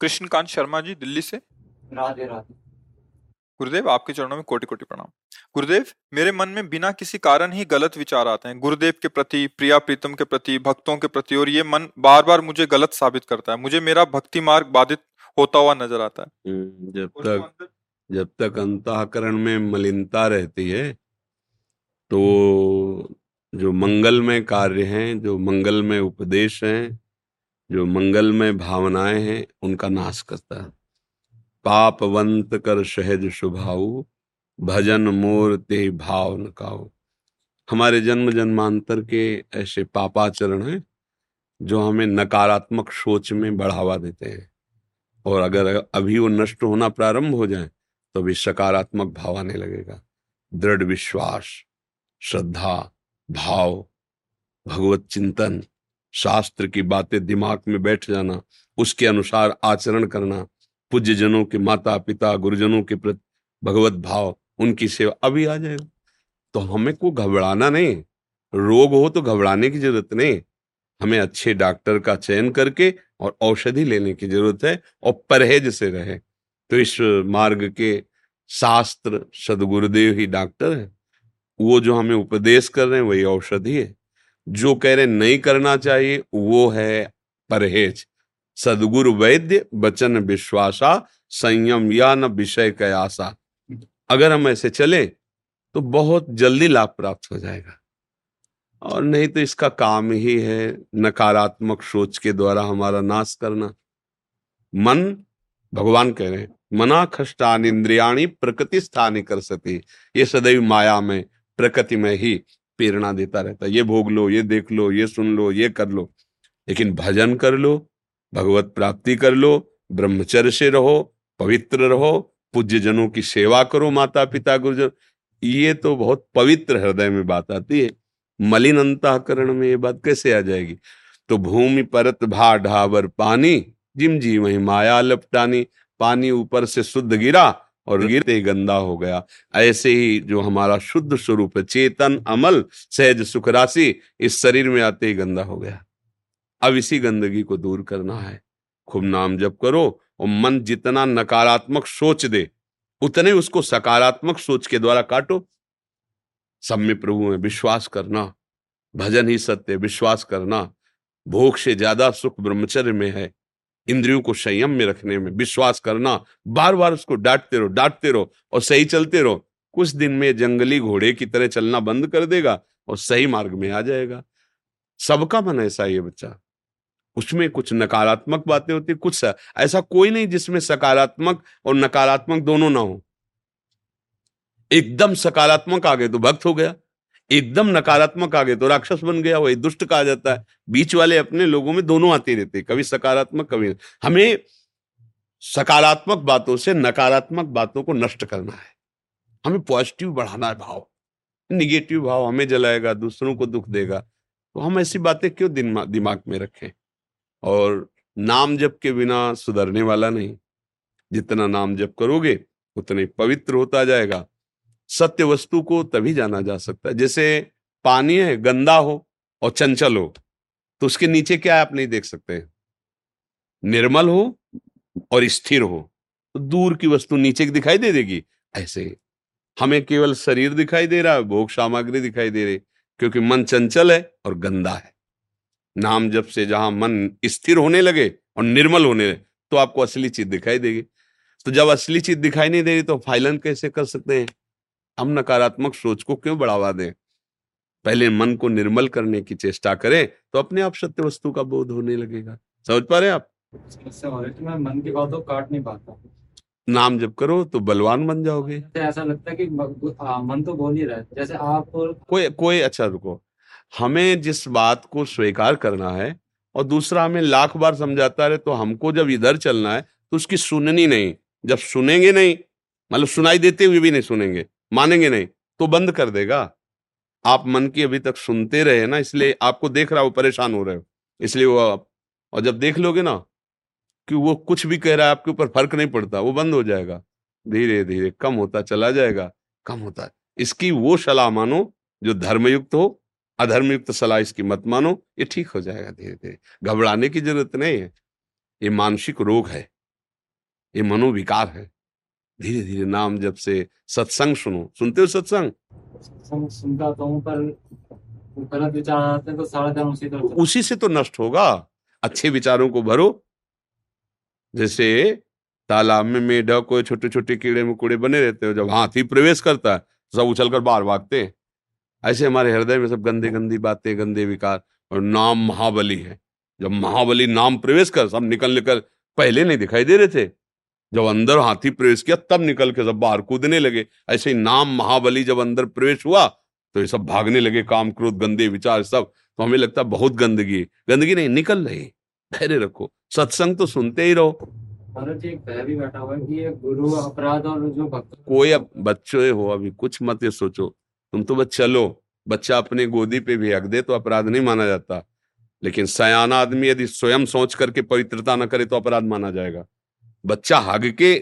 कृष्णकांत शर्मा जी दिल्ली से। राधे राधे। गुरुदेव आपके चरणों में कोटि कोटि प्रणाम। गुरुदेव मेरे मन में बिना किसी कारण ही गलत विचार आते हैं। गुरुदेव के प्रति प्रिया प्रीतम के प्रति भक्तों के प्रति और ये मन बार बार मुझे गलत साबित करता है। मुझे मेरा भक्ति मार्ग बाधित होता हुआ नज़र आता है। हम्म, जब तक जब तक अंतःकरण में मलिनता रहती है तो जो मंगल में कार्य हैं जो मंगल में उपदेश हैं जो मंगलमय भावनाएँ हैं, उनका नाश करता है। पापवंत कर सहज शुभाऊ, भजन मोर ते भाव न काऊ। हमारे जन्म जन्मांतर के ऐसे पापाचरण हैं, जो हमें नकारात्मक सोच में बढ़ावा देते हैं। और अगर अभी वो नष्ट होना प्रारंभ हो जाए तो भी सकारात्मक भाव आने लगेगा। दृढ़ विश्वास, श्रद्धा, भाव, भगवत चिंतन शास्त्र की बातें दिमाग में बैठ जाना, उसके अनुसार आचरण करना पूज्य जनों के माता पिता गुरुजनों के प्रति भगवत भाव, उनकी सेवा, अभी आ जाएगा। तो हमें को घबराना नहीं। रोग हो तो घबराने की ज़रूरत नहीं। हमें अच्छे डॉक्टर का चयन करके और औषधि लेने की ज़रूरत है और परहेज से रहे। तो इस मार्ग के शास्त्र, सदगुरुदेव ही डॉक्टर है। वो जो हमें उपदेश कर रहे हैं, वही औषधि है। जो कह रहे नहीं करना चाहिए, वो है परहेज। सदगुरु वैद्य वचन विश्वासा, संयम या न विषय कयासा। अगर हम ऐसे चले तो बहुत जल्दी लाभ प्राप्त हो जाएगा। और नहीं तो इसका काम ही है नकारात्मक सोच के द्वारा हमारा नाश करना। मन, भगवान कह रहे हैं, मना खष्टान इंद्रियाणी प्रकृति स्थानी कर सती। ये सदैव माया में, प्रकृति में ही प्रेरणा देता रहता है, ये भोग लो, ये देख लो, ये सुन लो, ये कर लो। लेकिन भजन कर लो, भगवत प्राप्ति कर लो, ब्रह्मचर्य से रहो, पवित्र रहो पूज्य जनों की सेवा करो माता पिता गुरुजन। ये तो बहुत पवित्र हृदय में बात आती है। मलिन अंतःकरण में ये बात कैसे आ जाएगी? तो भूमि, परत भा ढावर पानी, जिम जी, वही माया लपटानी, पानी ऊपर से शुद्ध गिरा और गिरते गंदा हो गया। ऐसे ही जो हमारा शुद्ध स्वरूप है, चेतन, अमल, सहज सुख राशि, इस शरीर में आते ही गंदा हो गया। अब इसी गंदगी को दूर करना है। खूब नाम जप करो और मन जितना नकारात्मक सोच दे, उतने उसको सकारात्मक सोच के द्वारा काटो। सब में प्रभु में विश्वास करना, भजन ही सत्य, विश्वास करना, भोग से ज़्यादा सुख ब्रह्मचर्य में है। इंद्रियों को संयम में रखने में, विश्वास करना बार बार उसको डांटते रहो डांटते रहो और सही चलते रहो। कुछ दिन में जंगली घोड़े की तरह चलना बंद कर देगा और सही मार्ग में आ जाएगा। सबका मन ऐसा ही है बच्चा। उसमें कुछ नकारात्मक बातें होती कुछ ऐसा कोई नहीं जिसमें सकारात्मक और नकारात्मक दोनों ना हो। एकदम सकारात्मक आ गए तो भक्त हो गया। एकदम नकारात्मक आ गए तो राक्षस बन गया, वही दुष्ट कहा जाता है। बीच वाले अपने लोगों में दोनों आते रहते कभी सकारात्मक, कभी हमें सकारात्मक बातों से नकारात्मक बातों को नष्ट करना है। हमें पॉजिटिव बढ़ाना है भाव। निगेटिव भाव हमें जलाएगा, दूसरों को दुख देगा। तो हम ऐसी बातें क्यों दिमाग में रखें? और नाम जप के बिना सुधरने वाला नहीं। जितना नाम जप करोगे, उतने पवित्र होता जाएगा। सत्य वस्तु को तभी जाना जा सकता है। जैसे पानी है, गंदा हो और चंचल हो तो उसके नीचे क्या है आप नहीं देख सकते निर्मल हो और स्थिर हो। तो दूर की वस्तु नीचे की दिखाई दे देगी। ऐसे हमें केवल शरीर दिखाई दे रहा है, भोग सामग्री दिखाई दे रही क्योंकि मन चंचल है और गंदा है। नाम जब से जहाँ मन स्थिर होने लगे और निर्मल होने लगे तो आपको असली चीज़ दिखाई देगी। तो जब असली चीज़ दिखाई नहीं दे रही तो फाइलन कैसे कर सकते हैं? हम नकारात्मक सोच को क्यों बढ़ावा दें? पहले मन को निर्मल करने की चेष्टा करें तो अपने आप सत्य वस्तु का बोध होने लगेगा। समझ पा रहे आप? हो मैं मन की बातों काट नहीं पाता। नाम जब करो तो बलवान बन जाओगे। ऐसा लगता है कि मन तो बोल ही रहा है। जैसे आप कोई कोई अच्छा रुको। हमें जिस बात को स्वीकार करना है और दूसरा हमें लाख बार समझाता रहे तो हमको जब इधर चलना है तो उसकी सुननी नहीं। जब सुनेंगे नहीं मतलब सुनाई देते हुए भी नहीं सुनेंगे। मानेंगे नहीं तो बंद कर देगा। आप मन की अभी तक सुनते रहे ना, इसलिए आपको देख रहा हो, परेशान हो रहे हो। इसलिए वो आप, और जब देख लोगे ना, कि वो कुछ भी कह रहा है, आपके ऊपर फ़र्क नहीं पड़ता, वो बंद हो जाएगा। धीरे धीरे, कम होता चला जाएगा, कम होता। है इसकी वो सलाह मानो, जो धर्मयुक्त हो, अधर्मयुक्त सलाह इसकी मत मानो, ये ठीक हो जाएगा धीरे धीरे। घबराने की ज़रूरत नहीं है। ये मानसिक रोग है। ये मनोविकार है। धीरे धीरे नाम जब से सत्संग सुनो सुनते हो सत्संग? सुनता तो हूँ पर गलत विचार आते तो सारा उसी तरफ़ उसी से तो नष्ट होगा। अच्छे विचारों को भरो। जैसे तालाब में मेढक कोई छोटे छोटे कीड़े मकोड़े बने रहते हो जब हाथी प्रवेश करता है सब उछलकर बाहर भागते हैं। ऐसे हमारे हृदय में सब गंदे गंदी बातें गंदे विकार और नाम महाबली है। जब महाबली नाम प्रवेश कर सब निकल निकल पहले नहीं दिखाई दे रहे थे। जब अंदर हाथी प्रवेश किया तब निकल के सब बाहर कूदने लगे। ऐसे ही नाम महाबली जब अंदर प्रवेश हुआ तो ये सब भागने लगे काम क्रोध गंदे विचार सब। तो हमें लगता है बहुत गंदगी गंदगी नहीं निकल रही धैर्य रखो। सत्संग तो सुनते ही रहो। भी बैठा हुआ है कि गुरु अपराध और जो भक्त कोई अब बच्चे हो अभी कुछ मत ये सोचो। तुम तो बस चलो। बच्चा अपने गोदी पे भी हक दे तो अपराध नहीं माना जाता। लेकिन सयाना आदमी यदि स्वयं सोच करके पवित्रता न करे तो अपराध माना जाएगा। बच्चा हग के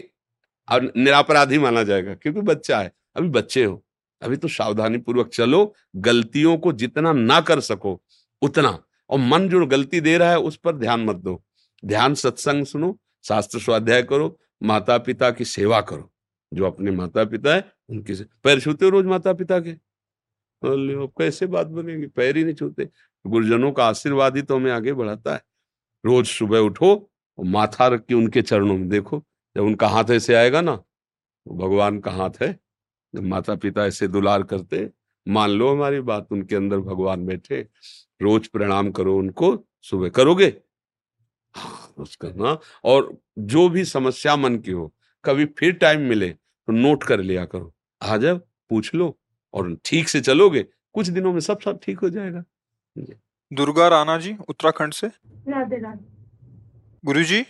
और निरापराधी माना जाएगा, क्योंकि बच्चा है। अभी बच्चे हो, अभी तो सावधानी पूर्वक चलो, गलतियों को जितना ना कर सको, उतना। और मन जो गलती दे रहा है, उस पर ध्यान मत दो। ध्यान सत्संग सुनो, शास्त्र स्वाध्याय करो माता पिता की सेवा करो। जो अपने माता पिता है, उनकी से पैर छूते रोज माता पिता के कैसे बात बनेगी? पैर ही नहीं छूते। गुरुजनों का आशीर्वाद ही तो हमें आगे बढ़ाता है। रोज सुबह उठो और माथा रख के उनके चरणों में। देखो जब उनका हाथ ऐसे आएगा ना तो भगवान का हाथ है जब माता पिता ऐसे दुलार करते मान लो हमारी बात उनके अंदर भगवान बैठे रोज प्रणाम करो उनको सुबह करोगे? हाँ रोज करना। और जो भी समस्या मन की हो कभी फिर टाइम मिले तो नोट कर लिया करो। आ जाओ पूछ लो और ठीक से चलोगे कुछ दिनों में सब सब ठीक हो जाएगा। दुर्गा राणा जी उत्तराखंड से? राधे राधे। गुरु जी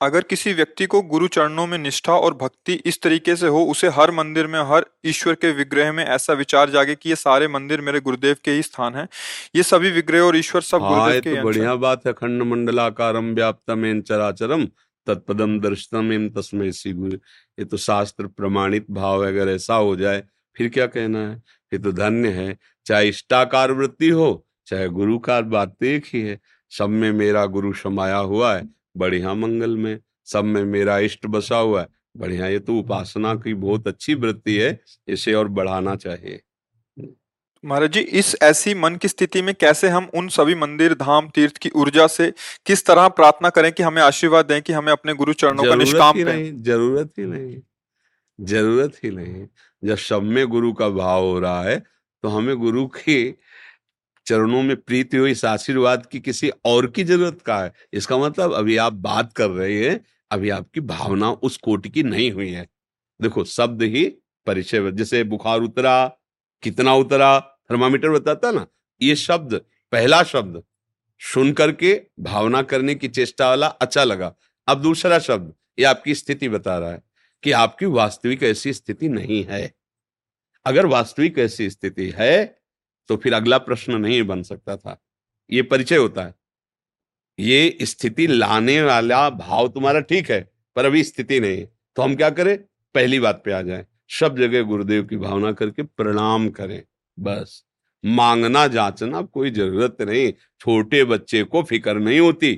अगर किसी व्यक्ति को गुरु चरणों में निष्ठा और भक्ति इस तरीके से हो उसे हर मंदिर में हर ईश्वर के विग्रह में ऐसा विचार जागे कि ये सारे मंदिर मेरे गुरुदेव के ही स्थान हैं। ये सभी विग्रह और ईश्वर सब हाँ, गुरुदेव के तो बढ़िया बात है। खंड मंडलाकारम व्याप्तम चराचरम तत्पदम दर्शनम तस्में गुरु। ये तो शास्त्र प्रमाणित भाव अगर ऐसा हो जाए फिर क्या कहना है? ये तो धन्य है। चाहे इष्टाकार वृत्ति हो चाहे गुरु का बात तो एक ही है। सब में मेरा गुरु समाया हुआ है। बढ़िया मंगल में सब में मेरा इष्ट बसा हुआ है। बढ़िया ये तो उपासना की बहुत अच्छी वृत्ति है इसे और बढ़ाना चाहिए। महाराज जी इस ऐसी मन की स्थिति में कैसे हम उन सभी मंदिर धाम तीर्थ की ऊर्जा से किस तरह प्रार्थना करें कि हमें आशीर्वाद दें कि हमें अपने गुरु चरणों का निष्काम ही नहीं ज़रूरत ही नहीं ज़रूरत ही नहीं। जब सब में गुरु का भाव हो रहा है तो हमें गुरु की चरणों में प्रीति हो, इस आशीर्वाद की किसी और की ज़रूरत का है? इसका मतलब अभी आप बात कर रहे हैं, अभी आपकी भावना उस कोटि की नहीं हुई है। देखो, शब्द ही परिचय जैसे बुखार उतरा, कितना उतरा, थर्मामीटर बताता ना, ये शब्द, पहला शब्द सुन करके भावना करने की चेष्टा वाला अच्छा लगा। अब दूसरा शब्द, ये आपकी स्थिति बता रहा है कि आपकी वास्तविक ऐसी स्थिति नहीं है। अगर वास्तविक ऐसी स्थिति है तो फिर अगला प्रश्न नहीं बन सकता था। ये परिचय होता है। ये स्थिति लाने वाला भाव तुम्हारा ठीक है, पर अभी स्थिति नहीं तो हम क्या करें? पहली बात पे आ जाए। सब जगह गुरुदेव की भावना करके प्रणाम करें। बस। मांगना जांचना कोई ज़रूरत नहीं। छोटे बच्चे को फ़िक्र नहीं होती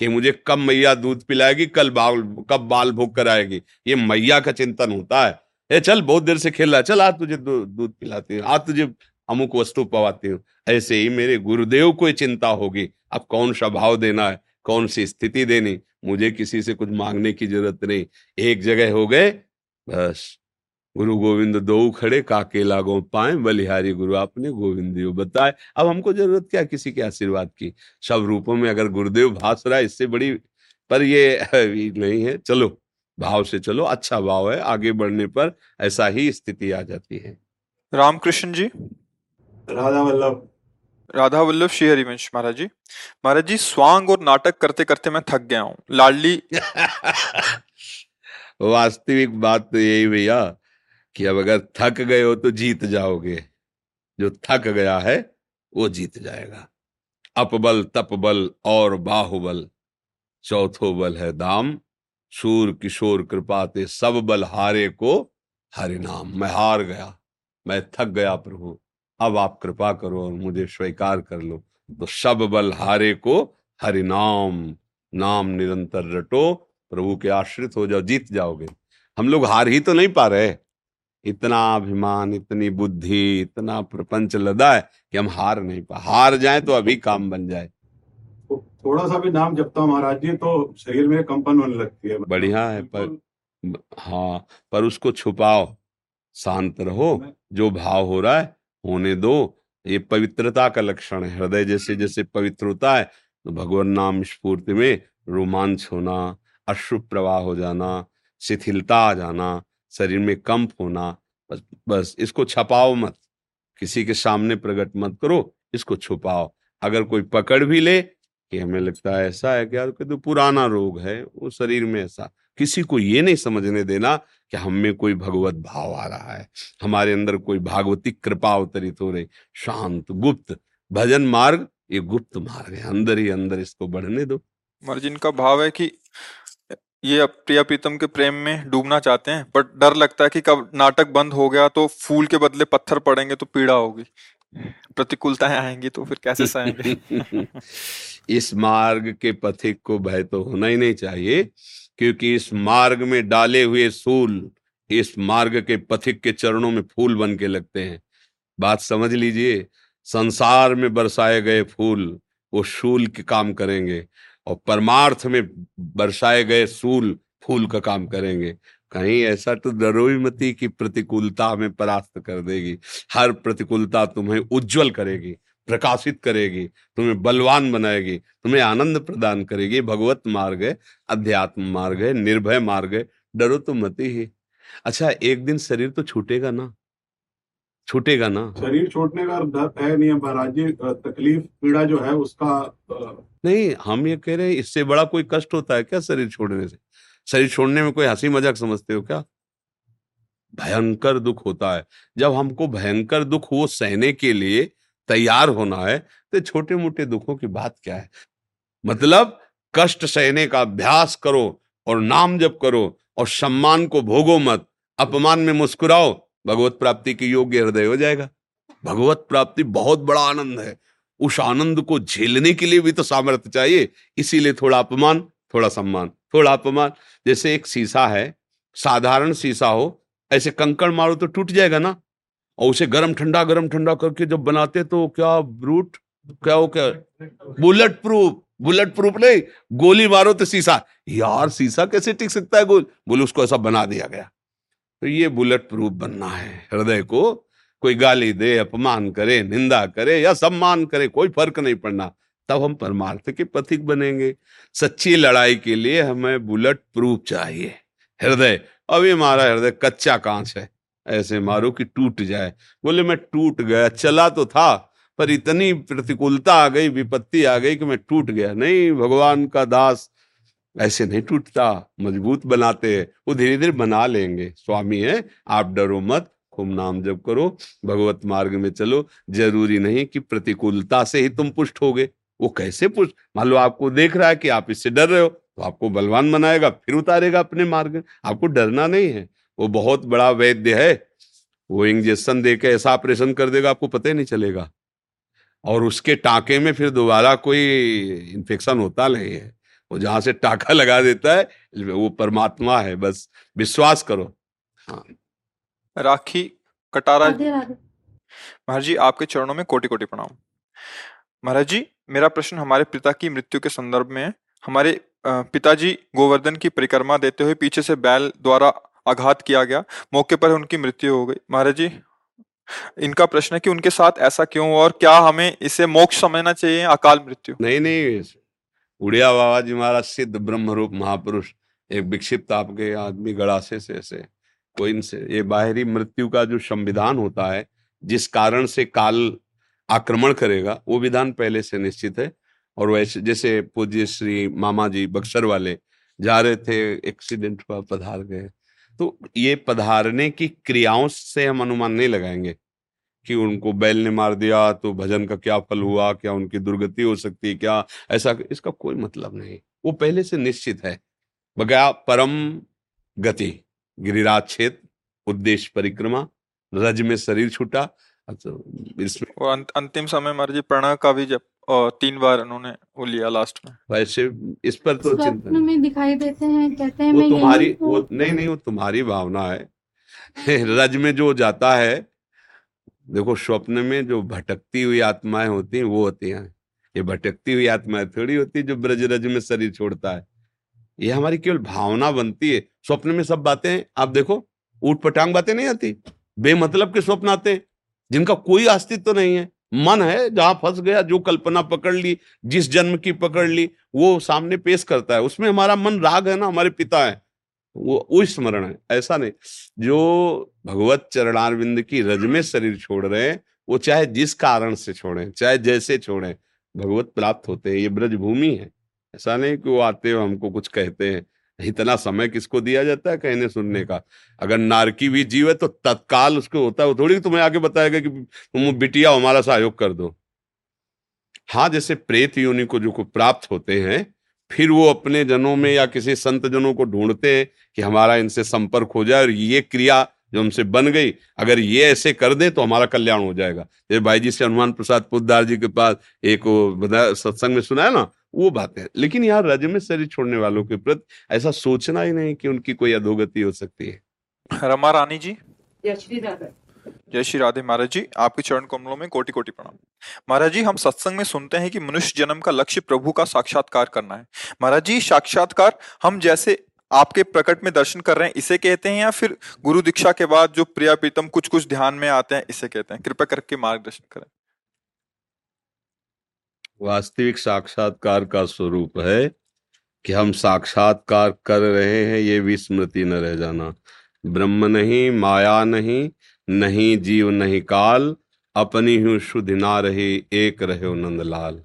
कि मुझे कब मैया दूध पिलाएगी, कल बाल, कब बाल भोग कराएगी। ये मैया का चिंतन होता है। ए, चल, बहुत देर से खेल रहा है। चल आज तुझे दूध पिलाती हूँ। आज तुझे अमुक वस्तु पवाती हूँ। ऐसे ही मेरे गुरुदेव को चिंता होगी। अब कौन सा भाव देना है? कौन सी स्थिति देनी? मुझे किसी से कुछ मांगने की ज़रूरत नहीं। एक जगह हो गए, बस। गुरु गोविंद दो खड़े, काके लागो पाए, बलिहारी गुरु आपने गोविंद बताए। अब हमको ज़रूरत क्या किसी के आशीर्वाद की? सब रूपों में अगर गुरुदेव भाष रहा है, इससे बड़ी, पर ये नहीं है। चलो, भाव से चलो। अच्छा भाव है, आगे बढ़ने पर ऐसा ही स्थिति आ जाती है। रामकृष्ण जी। राधा वल्लभ राधा वल्लभ श्री हरिवंश महाराज जी। महाराज जी स्वांग और नाटक करते करते मैं थक गया हूँ। लाडली। वास्तविक बात तो यही भैया कि अब अगर थक गए हो तो जीत जाओगे। जो थक गया है वो जीत जाएगा। अपबल तपबल और बाहुबल। चौथो बल है दाम। सूर किशोर कृपाते सब बल हारे को हरि नाम मैं हार गया। मैं थक गया प्रभु। अब आप कृपा करो और मुझे स्वीकार कर लो। तो सब बल हारे को हरि नाम नाम निरंतर रटो प्रभु के आश्रित हो जाओ जीत जाओगे। हम लोग हार ही तो नहीं पा रहे। इतना अभिमान इतनी बुद्धि इतना प्रपंच लदा है कि हम हार नहीं पा हार जाए तो अभी काम बन जाए। थोड़ा सा भी नाम जपता हूँ महाराज जी तो शरीर में कंपन होने लगती है। बढ़िया है पर हाँ पर उसको छुपाओ शांत रहो जो भाव हो रहा है होने दो। ये पवित्रता का लक्षण है। हृदय जैसे जैसे पवित्र होता है तो भगवान नाम स्फूर्ति में रोमांच होना, अश्रु प्रवाह हो जाना, शिथिलता आ जाना, शरीर में कंप होना, बस बस इसको छपाओ मत। किसी के सामने प्रकट मत करो, इसको छुपाओ। अगर कोई पकड़ भी ले कि हमें लगता है ऐसा है क्या तो पुराना रोग है, वो शरीर में ऐसा। किसी को ये नहीं समझने देना कि हम में कोई भगवत भाव आ रहा है। हमारे अंदर कोई भागवती कृपा अवतरित हो रही। शांत गुप्त भजन मार्ग ये गुप्त मार्ग है। अंदर ही अंदर इसको बढ़ने दो। मर्जिन का भाव है कि ये प्रिया प्रीतम के प्रेम में डूबना चाहते हैं बट डर लगता है कि कब नाटक बंद हो गया तो फूल के बदले पत्थर पड़ेंगे तो पीड़ा होगी। प्रतिकूलताएँ आएँगी तो फिर कैसे सहेंगे इस मार्ग के पथिक को भय तो होना ही नहीं चाहिए। क्योंकि इस मार्ग में डाले हुए सूल इस मार्ग के पथिक के चरणों में फूल बन के लगते हैं। बात समझ लीजिए, संसार में बरसाए गए फूल, वो शूल के काम करेंगे और परमार्थ में बरसाए गए सूल फूल का काम करेंगे। कहीं ऐसा तो डरो ही मती की प्रतिकूलता हमें परास्त कर देगी। हर प्रतिकूलता तुम्हें उज्जवल करेगी। प्रकाशित करेगी तुम्हें बलवान बनाएगी तुम्हें आनंद प्रदान करेगी भगवत मार्ग है अध्यात्म मार्ग है निर्भय मार्ग है डरो तो मती ही। अच्छा एक दिन शरीर तो छूटेगा ना? छूटेगा ना? शरीर छूटने का डर है नहीं महाराज जी तकलीफ़ पीड़ा जो है उसका नहीं हम ये कह रहे हैं इससे बड़ा कोई कष्ट होता है क्या शरीर छोड़ने से? शरीर छोड़ने में कोई हँसी मज़ाक समझते हो क्या? भयंकर दुख होता है। जब हमको भयंकर दुख वो सहने के लिए तैयार होना है तो छोटे मोटे दुखों की बात क्या है? मतलब कष्ट सहने का अभ्यास करो और नाम जप करो और सम्मान को भोगो मत। अपमान में मुस्कुराओ, भगवत प्राप्ति के योग्य हृदय हो जाएगा। भगवत प्राप्ति बहुत बड़ा आनंद है। उस आनंद को झेलने के लिए भी तो सामर्थ्य चाहिए, इसीलिए थोड़ा अपमान, थोड़ा सम्मान, थोड़ा अपमान। जैसे एक शीशा है, साधारण शीशा हो, ऐसे कंकड़ मारो तो टूट जाएगा ना? और उसे गरम ठंडा गरम ठंडा करके जब बनाते तो क्या ब्रूट क्या हो क्या? बुलेट प्रूफ बुलेट प्रूफ नहीं, गोली मारो तो शीशा यार शीशा कैसे टिक सकता है गोल? बोले, उसको ऐसा बना दिया गया। तो ये बुलेट प्रूफ बनना है। हृदय को कोई गाली दे, अपमान करे, निंदा करे या सम्मान करे, कोई फ़र्क नहीं पड़ना। तब हम परमार्थ के पथिक बनेंगे। सच्ची लड़ाई के लिए हमें बुलेट प्रूफ चाहिए। हृदय, अभी हमारा हृदय कच्चा कांच है। ऐसे मारो कि टूट जाए। बोले, मैं टूट गया, चला तो था, पर इतनी प्रतिकूलता आ गई, विपत्ति आ गई कि मैं टूट गया। नहीं, भगवान का दास ऐसे नहीं टूटता, मज़बूत बनाते हैं, वो धीरे धीरे बना लेंगे। स्वामी है, आप डरो मत, खूब नाम जप करो, भगवत मार्ग में चलो। ज़रूरी नहीं कि प्रतिकूलता से ही तुम पुष्ट होगे। वो कैसे पुष्ट? मान लो आपको देख रहा है कि आप इससे डर रहे हो तो आपको बलवान बनाएगा, फिर उतारेगा अपने मार्ग। आपको डरना नहीं है। वो बहुत बड़ा वैद्य है। वो इंजेक्शन दे के ऐसा ऑपरेशन कर देगा आपको पता ही नहीं चलेगा। और उसके टाके में फिर दोबारा कोई इन्फेक्शन होता नहीं है। वो जहाँ से टाका लगा देता है वो परमात्मा है बस विश्वास करो। हाँ। राखी कटारा महाराज जी आपके चरणों में कोटि कोटि प्रणाम। महाराज जी मेरा प्रश्न हमारे पिता की मृत्यु के संदर्भ में है। हमारे पिताजी गोवर्धन की परिक्रमा देते हुए पीछे से बैल द्वारा आघात किया गया। मौके पर उनकी मृत्यु हो गई। महाराज जी, इनका प्रश्न है कि उनके साथ ऐसा क्यों और क्या हमें इसे मोक्ष समझना चाहिए अकाल मृत्यु? नहीं नहीं उड़िया बाबा जी महाराज सिद्ध ब्रह्म रूप महापुरुष, एक विक्षिप्त आपके आदमी गड़ासे से ऐसे कोई इनसे, ये बाहरी मृत्यु का जो संविधान होता है, जिस कारण से काल आक्रमण करेगा, वो विधान पहले से निश्चित है। और वैसे जैसे पूज्य श्री मामा जी बक्सर वाले जा रहे थे, एक्सीडेंट पर पधार गए। तो ये पधारने की क्रियाओं से हम अनुमान नहीं लगाएँगे कि उनको बैल ने मार दिया तो भजन का क्या फल हुआ, क्या उनकी दुर्गति हो सकती है, क्या ऐसा इसका कोई मतलब नहीं। वो पहले से निश्चित है। बगैर परम गति, गिरिराज क्षेत्र उद्देश्य परिक्रमा, रज में शरीर छूटा तो इसमें अंतिम समय मर्ज़ी प्रणय का भी जब और तीन बार उन्होंने वो लिया लास्ट में। वैसे इस पर तो चिंता में दिखाई देते हैं कहते हैं वो तुम्हारी वो नहीं नहीं वो तुम्हारी भावना है। रज में जो जाता है देखो स्वप्न में जो भटकती हुई आत्माएँ होती हैं वो होती हैं। ये भटकती हुई आत्माएँ थोड़ी होती है जो ब्रज रज में शरीर छोड़ता है। ये हमारी केवल भावना बनती है। स्वप्न में सब बातें आप देखो ऊट पटांग बातें नहीं आती। बेमतलब के स्वप्न आते हैं जिनका कोई अस्तित्व तो नहीं है। मन है जहाँ फंस गया, जो कल्पना पकड़ ली, जिस जन्म की पकड़ ली, वो सामने पेश करता है। उसमें हमारा मन राग है ना, हमारे पिता है, वो वो स्मरण है, ऐसा नहीं। जो भगवत चरणारविंद की रज में शरीर छोड़ रहे हैं, वो चाहे जिस कारण से छोड़े, चाहे जैसे छोड़े, भगवत प्राप्त होते हैं, ये ब्रज भूमि है। ऐसा नहीं कि वो आते हो हमको कुछ कहते हैं। इतना समय किसको दिया जाता है कहने सुनने का? अगर नारकी भी जीव है तो तत्काल उसको होता है। वो थोड़ी तुम्हें आगे बताएगा कि तुम बिटिया हमारा सहयोग कर दो। हाँ जैसे प्रेत योनि को जो को प्राप्त होते हैं फिर वो अपने जनों में या किसी संत जनों को ढूंढते हैं कि हमारा इनसे संपर्क हो जाए और ये क्रिया जो हमसे बन गई अगर ये ऐसे कर दे तो हमारा कल्याण हो जाएगा। जैसे भाई जी से हनुमान प्रसाद पुद्दार जी के पास एक सत्संग में सुना है ना? वो बात है। लेकिन यहाँ रज में शरीर छोड़ने वालों के प्रति ऐसा सोचना ही नहीं कि उनकी कोई अधोगति हो सकती है। रमा रानी जी। जय श्री राधे जय श्री राधे महाराज जी आपके चरण कमलों में कोटि कोटि प्रणाम। महाराज जी हम सत्संग में सुनते हैं कि मनुष्य जन्म का लक्ष्य प्रभु का साक्षात्कार करना है। महाराज जी साक्षात्कार हम जैसे आपके प्रकट में दर्शन कर रहे हैं इसे कहते हैं या फिर गुरु दीक्षा के बाद जो प्रिया प्रीतम कुछ कुछ ध्यान में आते हैं इसे कहते हैं। कृपया करके मार्गदर्शन करें। वास्तविक साक्षात्कार का स्वरूप है कि हम साक्षात्कार कर रहे हैं, ये विस्मृति न रह जाना। ब्रह्म नहीं, माया नहीं नहीं जीव नहीं काल, अपनी हूँ शुद्ध ना रही एक रहे नंदलाल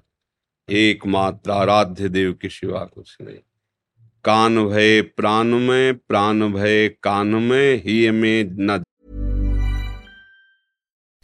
एकमात्र आराध्य देव के सिवा कुछ नहीं। कान भय प्राण में, प्राण भय कान में, ही में न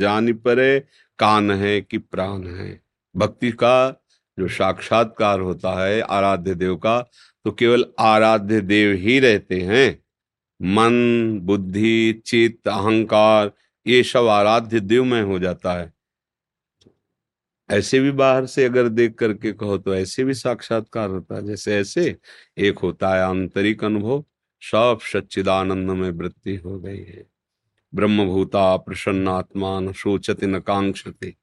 जान परे कान है कि प्राण है। भक्ति का जो साक्षात्कार होता है आराध्य देव का तो केवल आराध्य देव ही रहते हैं। मन, बुद्धि, चित्त, अहंकार, ये सब आराध्य देव में हो जाता है। ऐसे भी बाहर से अगर देख करके कहो तो ऐसे भी साक्षात्कार होता है। जैसे ऐसे एक होता है आंतरिक अनुभव, सब सच्चिदानंद में वृत्ति हो गई है। ब्रह्मभूता प्रसन्नात्मा न सोचते न कांक्षते।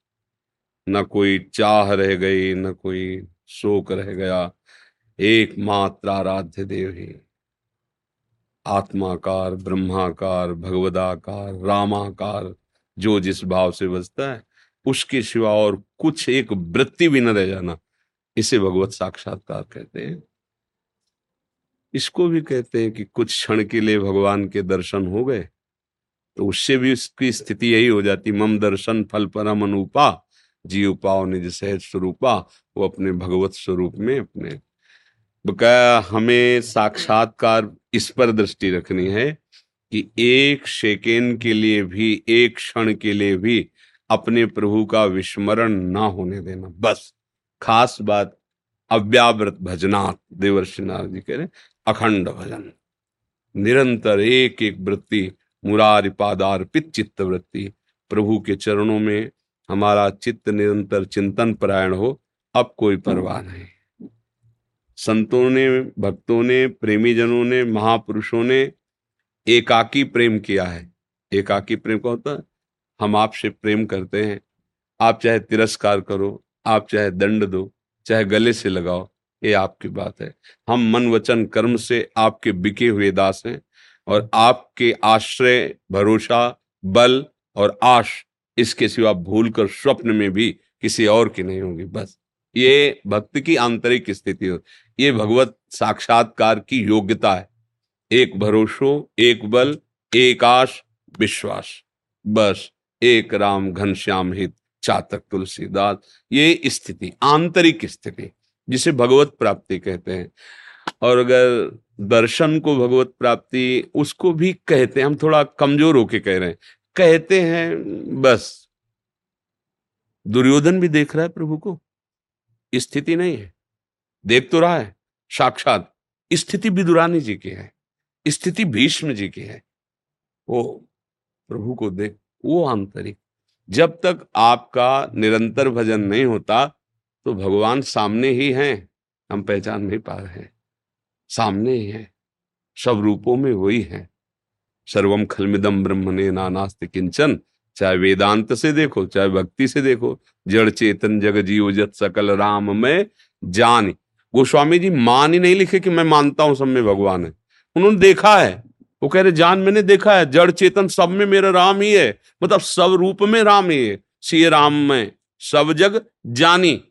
न कोई चाह रह गई, न कोई शोक रह गया, एकमात्र आराध्य देव ही। आत्माकार, ब्रह्माकार, भगवदाकार, रामाकार, जो जिस भाव से बसता है, उसके सिवा और कुछ एक वृत्ति भी न रह जाना, इसे भगवत साक्षात्कार कहते हैं। इसको भी कहते हैं कि कुछ क्षण के लिए भगवान के दर्शन हो गए तो उससे भी उसकी स्थिति यही हो जाती, मम दर्शन फल परम अनुपा, जीव पाओ निज सहज स्वरूपा, वो अपने भगवत स्वरूप में अपने। बकाया हमें साक्षात्कार इस पर दृष्टि रखनी है कि एक सेकेंड के लिए भी, एक क्षण के लिए भी अपने प्रभु का विस्मरण ना होने देना, बस। खास बात, अव्यावृत भजनात्, देवर्षि नारद जी कह रहे अखंड भजन। निरंतर एक एक वृत्ति मुरारी पादार्पित चित्त वृत्ति प्रभु के चरणों में हमारा चित्त निरंतर चिंतन परायण हो, अब कोई परवाह नहीं। संतों ने, भक्तों ने प्रेमी जनों ने, महापुरुषों ने एकाकी प्रेम किया है। एकाकी प्रेम क्या होता है हम आपसे प्रेम करते हैं। आप चाहे तिरस्कार करो, आप चाहे दंड दो, चाहे गले से लगाओ, ये आपकी बात है। हम मन वचन कर्म से आपके बिके हुए दास हैं। और आपके आश्रय, भरोसा, बल और आश, इसके सिवा भूल कर स्वप्न में भी किसी और की नहीं होगी। बस, ये भक्ति की आंतरिक स्थिति हो। ये भगवत साक्षात्कार की योग्यता है। एक भरोसो, एक बल, एक आश, विश्वास। बस, एक राम घनश्याम हित, चातक तुलसीदास। ये स्थिति, आंतरिक स्थिति, जिसे भगवत प्राप्ति कहते हैं। और अगर दर्शन को भगवत प्राप्ति उसको भी कहते हैं, हम थोड़ा कमज़ोर होके कह रहे हैं, कहते हैं, बस। दुर्योधन भी देख रहा है प्रभु को, स्थिति नहीं है। देख तो रहा है, साक्षात स्थिति विदुरानी जी की है, स्थिति भीष्म जी की है। वो प्रभु को देख, वो आंतरिक, जब तक आपका निरंतर भजन नहीं होता तो भगवान सामने ही हैं, हम पहचान नहीं पा रहे हैं। सामने ही है। सब रूपों में वही है। सर्वम खलमिदम ब्रह्म ने नानास्त किंचन। चाहे वेदांत से देखो, चाहे भक्ति से देखो, जड़ चेतन जग जीव जत सकल राम में जान। गोस्वामी जी मान ही नहीं लिखे कि मैं मानता हूँ सब में भगवान है। उन्होंने देखा है। वो कह रहे, जान मैंने देखा है, जड़ चेतन सब में मेरा राम ही है। मतलब सब रूप में राम ही है। सी राम में, सब जग जानी।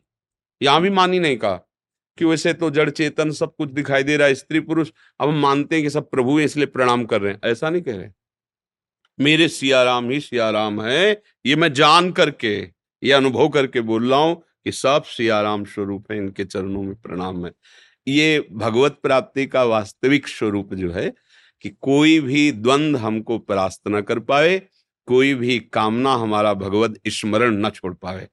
यहाँ भी मानी नहीं कहा। कि वैसे तो जड़ चेतन सब कुछ दिखाई दे रहा है, स्त्री पुरुष अब हम मानते हैं कि सब प्रभु है, इसलिए प्रणाम कर रहे हैं। ऐसा नहीं कह रहे मेरे सियाराम ही सियाराम है, ये मैं जान करके, ये अनुभव करके बोल रहा हूँ कि सब सियाराम स्वरूप है, इनके चरणों में प्रणाम है। ये भगवत प्राप्ति का वास्तविक स्वरूप जो है कि कोई भी द्वंद हमको परास्त न कर पाए, कोई भी कामना हमारा भगवत स्मरण न छोड़ पाए।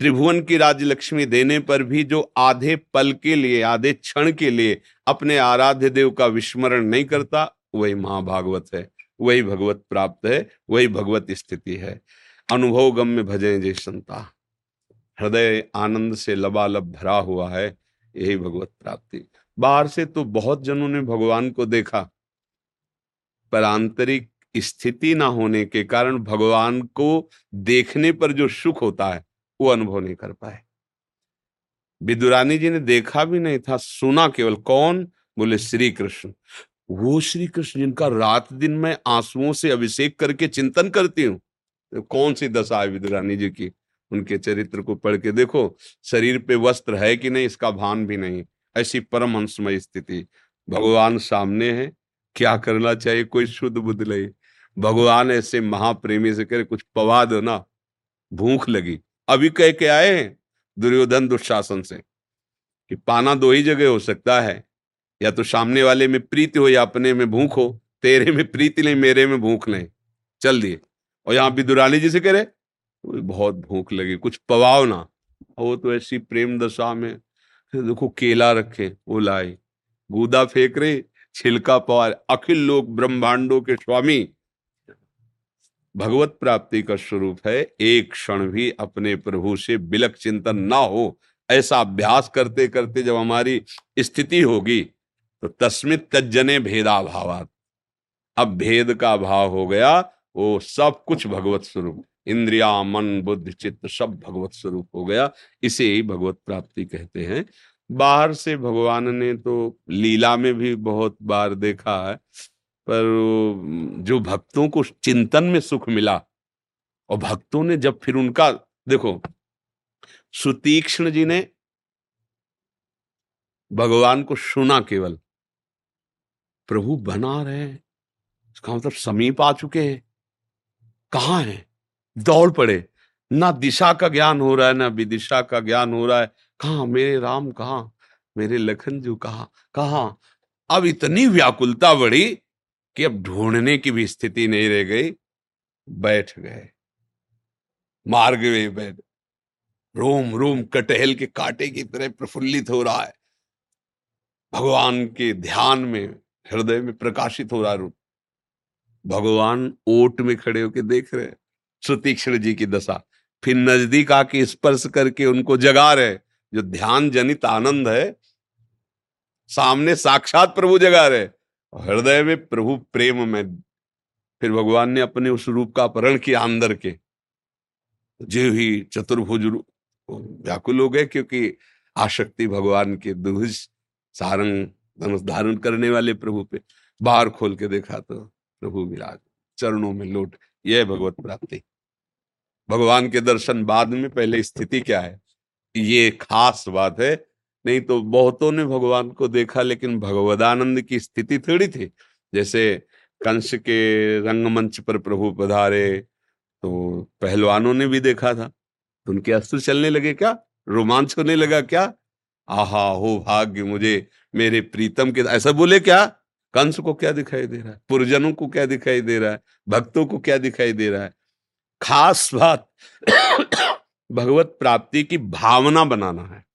त्रिभुवन की राजलक्ष्मी देने पर भी जो आधे पल के लिए, आधे क्षण के लिए अपने आराध्य देव का विस्मरण नहीं करता, वही महाभागवत है, वही भगवत प्राप्त है, वही भगवत स्थिति है। अनुभव गम्य भजे जय संता। हृदय आनंद से लबालब भरा हुआ है, यही भगवत प्राप्ति। बाहर से तो बहुत जनों ने भगवान को देखा, पर आंतरिक स्थिति ना होने के कारण भगवान को देखने पर जो सुख होता है वो अनुभव नहीं कर पाए। विदुरानी जी ने देखा भी नहीं था, सुना केवल, कौन? बोले श्री कृष्ण वो श्री कृष्ण जिनका रात दिन में आंसुओं से अभिषेक करके चिंतन करती हूँ। तो कौन सी दशा है विदुरानी जी की? उनके चरित्र को पढ़ के देखो, शरीर पे वस्त्र है कि नहीं, इसका भान भी नहीं। ऐसी परम हंसमय स्थिति। भगवान सामने है, क्या करना चाहिए? कोई शुद्ध बुद्ध ले भगवान ऐसे महाप्रेमी से करे कुछ पवा दो ना। भूख लगी। अभी कह के आए हैं दुर्योधन दुशासन से कि पाना दो ही जगह हो सकता है। या तो सामने वाले में प्रीति हो या अपने में भूख हो, तेरे में प्रीति नहीं, मेरे में भूख नहीं। चल दिए। और यहाँ विदुरानी जी से करे तो बहुत भूख लगी, कुछ पवाओ ना। वो तो ऐसी प्रेम दशा में देखो केला रखे, वो लाए गूदा फेंक रहे, छिलका पवार अखिल लोग ब्रह्मांडों के स्वामी भगवत प्राप्ति का स्वरूप है, एक क्षण भी अपने प्रभु से बिलक चिंतन ना हो। ऐसा अभ्यास करते करते जब हमारी स्थिति होगी तो तस्मित तजने भेदाभावात। अब भेद का भाव हो गया, वो सब कुछ भगवत स्वरूप। इंद्रिया, मन, बुद्ध, चित्त सब भगवत स्वरूप हो गया। इसे ही भगवत प्राप्ति कहते हैं। बाहर से भगवान ने तो लीला में भी बहुत बार देखा है पर जो भक्तों को चिंतन में सुख मिला, और भक्तों ने जब फिर उनका, देखो, सुतीक्ष्ण जी ने भगवान को सुना केवल, प्रभु बना रहे इसका मतलब समीप आ चुके हैं, कहाँ हैं? दौड़ पड़े, ना दिशा का ज्ञान हो रहा है, ना विदिशा का ज्ञान हो रहा है, कहा मेरे राम, कहा मेरे लखन जो कहा? अब इतनी व्याकुलता बढ़ी कि अब ढूँढने की भी स्थिति नहीं रह गई, बैठ गए। मार्ग में बैठ रोम रोम कटहल के कांटे की तरह प्रफुल्लित हो रहा है। भगवान के ध्यान में, हृदय में प्रकाशित हो रहा रूप। भगवान ओट में खड़े होकर देख रहे सुतीक्षण जी की दशा। फिर नज़दीक आके स्पर्श करके उनको जगा रहे जो ध्यान जनित आनंद है, सामने साक्षात प्रभु जगा रहे हृदय में प्रभु प्रेम में फिर भगवान ने अपने उस रूप का अपहरण किया अंदर के। जो ही चतुर्भुज व्याकुल हो गए क्योंकि आशक्ति भगवान के दुज सारंग धनुष धारण करने वाले प्रभु पे बाहर खोल के देखा तो प्रभु विराज, चरणों में लोट, यह भगवत प्राप्ति। भगवान के दर्शन बाद में पहले स्थिति क्या है? ये खास बात है नहीं तो बहुतों ने भगवान को देखा, लेकिन भगवदानंद की स्थिति थोड़ी थी। जैसे कंस के रंगमंच पर प्रभु पधारे तो पहलवानों ने भी देखा था। उनके अस्त्र चलने लगे क्या? रोमांच होने लगा क्या? आहा, हो भाग्य, मुझे, मेरे प्रीतम के ऐसा बोले क्या? कंस को क्या दिखाई दे रहा है? पुरजनों को क्या दिखाई दे रहा है? भक्तों को क्या दिखाई दे रहा है? खास बात, भगवत प्राप्ति की भावना बनाना है।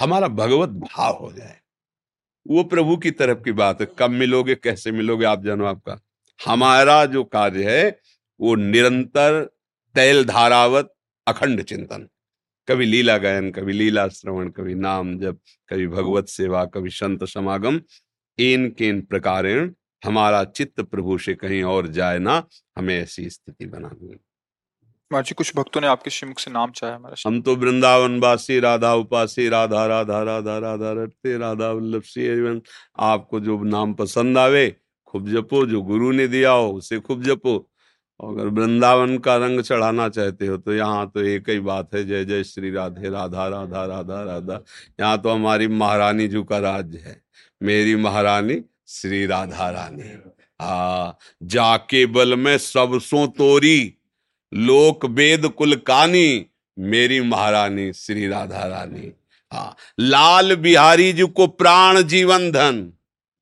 हमारा भगवत भाव हो जाए। वो प्रभु की तरफ़ की बात है। कब मिलोगे, कैसे मिलोगे, आप जानो आपका। हमारा जो कार्य है, वो निरंतर तैल धारावत, अखंड चिंतन। कभी लीला गायन, कभी लीला श्रवण, कभी नाम जब कभी भगवत सेवा, कभी संत समागम इन किन प्रकार हमारा चित्त प्रभु से कहीं और जाए ना, हमें ऐसी स्थिति बनानी जी कुछ भक्तों ने आपके श्रीमुख से नाम चाहे हमारा हम तो वृंदावन वासी, राधा उपासी, राधा राधा राधा राधा रटते, राधा वल्लभ सी आपको जो नाम पसंद आवे, खूब जपो, जो गुरु ने दिया हो, उसे खूब जपो। अगर वृंदावन का रंग चढ़ाना चाहते हो तो यहाँ तो एक ही बात है, जय जय श्री राधे, राधा राधा राधा राधा। यहाँ तो हमारी महारानी जी का राज्य है। मेरी महारानी श्री राधा रानी। आ जाके बल में सब सो तोरी। लोक वेद कुल कानी, मेरी महारानी श्री राधा रानी। हा, लाल बिहारी जी को प्राण जीवन धन।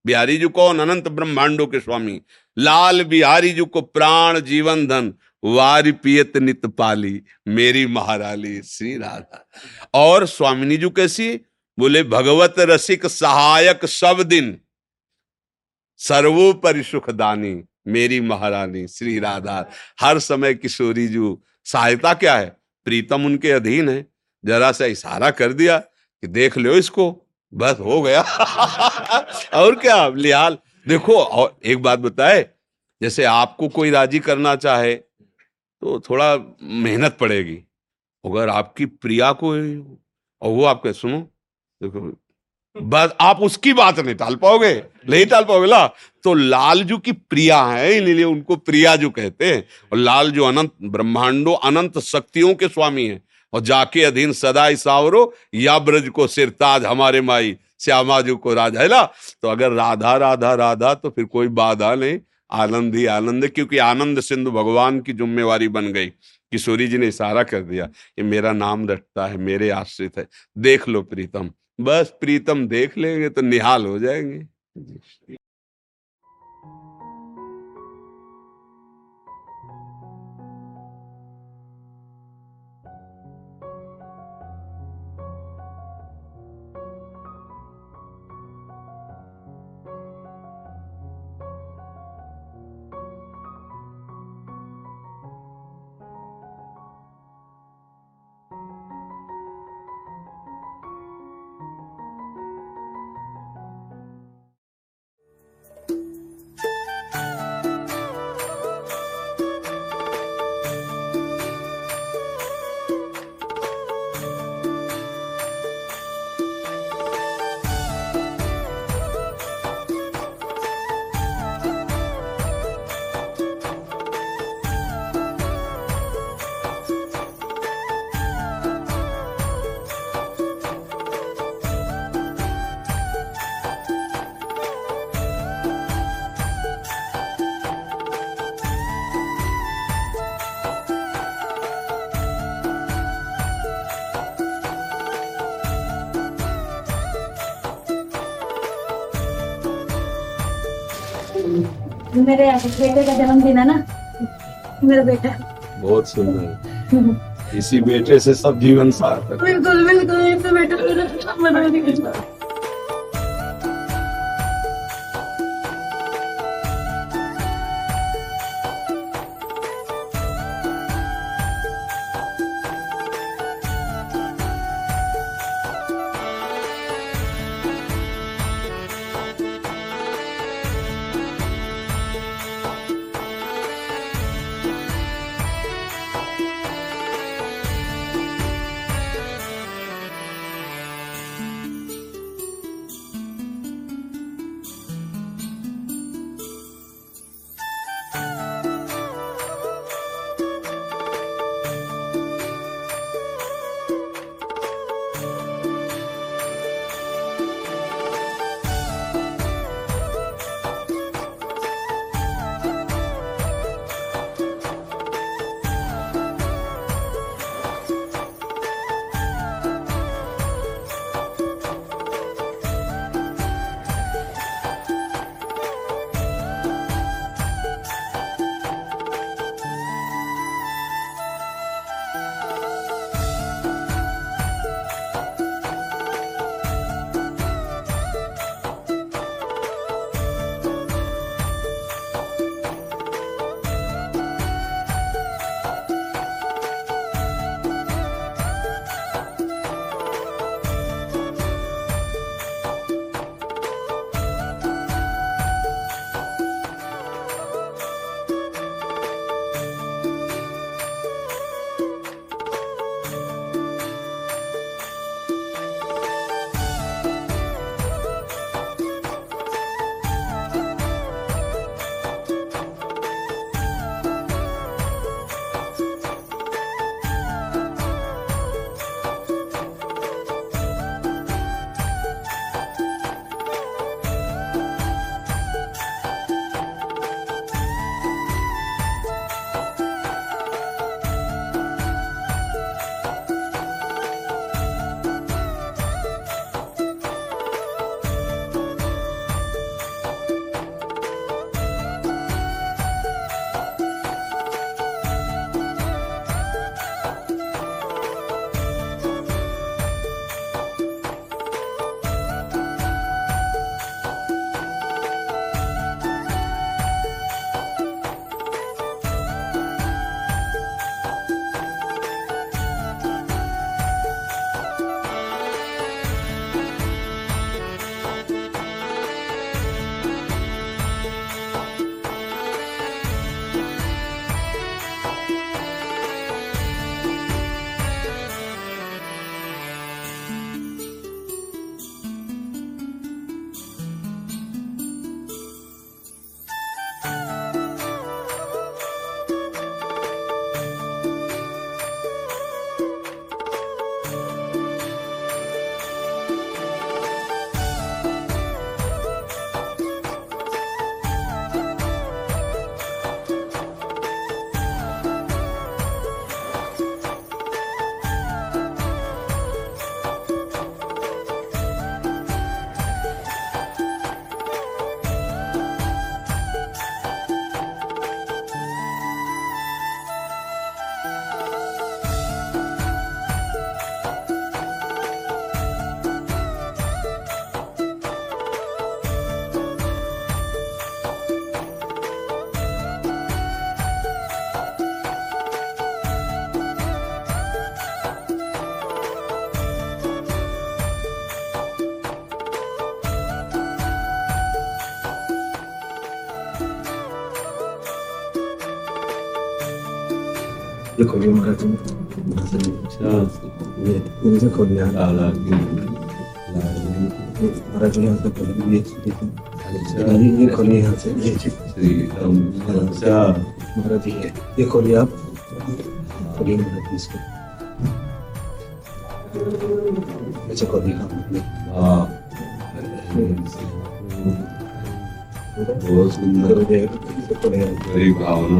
बिहारी जी कौन? अनंत ब्रह्मांडों के स्वामी। लाल बिहारी जी को प्राण जीवन धन। वार पियत नित पाली, मेरी महारानी श्री राधा। और स्वामिनी जी कैसी? बोले, भगवत रसिक सहायक सब दिन, सर्वोपरि सुखदानी मेरी महारानी, श्री राधा, हर समय किशोरी जू, सहायता क्या है? प्रीतम उनके अधीन है। जरा सा इशारा कर दिया कि देख लो इसको, बस हो गया। और क्या, लिहाल, देखो, और एक बात बताए, जैसे आपको कोई राज़ी करना चाहे तो थोड़ा मेहनत पड़ेगी। अगर आपकी प्रिया को और वो आपके, सुनो, देखो बस आप उसकी बात नहीं टाल पाओगे, नहीं टाल पाओगे ला तो लालजू की प्रिया है, इसलिए उनको प्रिया जो कहते हैं। और लाल जो अनंत, ब्रह्मांडो अनंत शक्तियों के स्वामी हैं। और जाके अधीन सदा सावरो, या ब्रज को सिरताज हमारे माई, श्यामा जी को राजा। है ला तो अगर राधा राधा राधा तो फिर कोई बाधा नहीं। आनंद ही आनंद, क्योंकि आनंद सिंधु भगवान की जिम्मेवारी बन गई किशोरी जी ने इशारा कर दिया ये मेरा नाम रटता है, मेरे आश्रित है। देख लो प्रीतम बस प्रीतम देख लेंगे तो निहाल हो जाएँगे। मेरे बेटे का जन्मदिन है ना? मेरा बेटा। बहुत सुंदर। इसी बेटे से सब जीवन सार्थक बिल्कुल बिल्कुल तो बेटा मेरा मना नहीं करता ये खोलिए महाराज जी ये इनसे खोलिए ये महाराज जी यहाँ ये खोलिए आप खोलिए महाराज इसको ऐसे खोलिए आप बहुत सुंदर भावना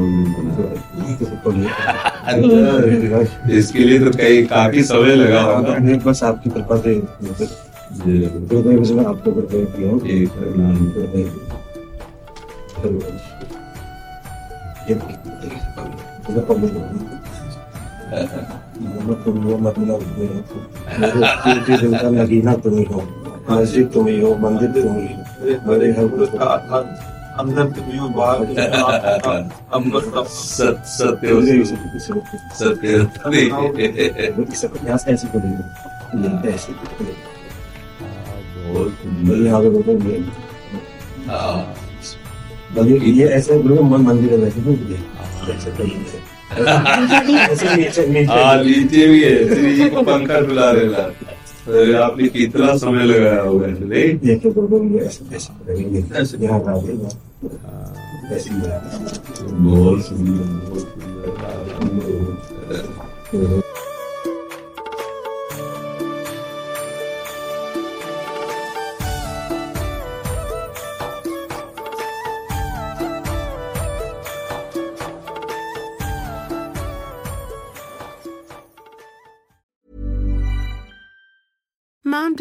इसके लिए तो कई काफ़ी समय लगा होगा। बस आपकी कृपा से। में आपको हूँ। हो मतलब मेरे दिल का नगीना तुम ही। हो मस्जिद तुम ही हो मंदिर तुम ही। हो बड़े हो अंदर ही हो बाहर सत सत्य सत्य यहाँ से ऐसे खोलिए ऐसे बहुत सुंदर यहाँ पे बोलो ये हाँ, ऐसे बोलो मन मंदिर है वैसे बोलो ये ऐसे कहीं से ऐसे नीचे हाँ भी है श्री जी को पंखा डुला रहे अरे आपने कितना समय लगाया होगा ऐसे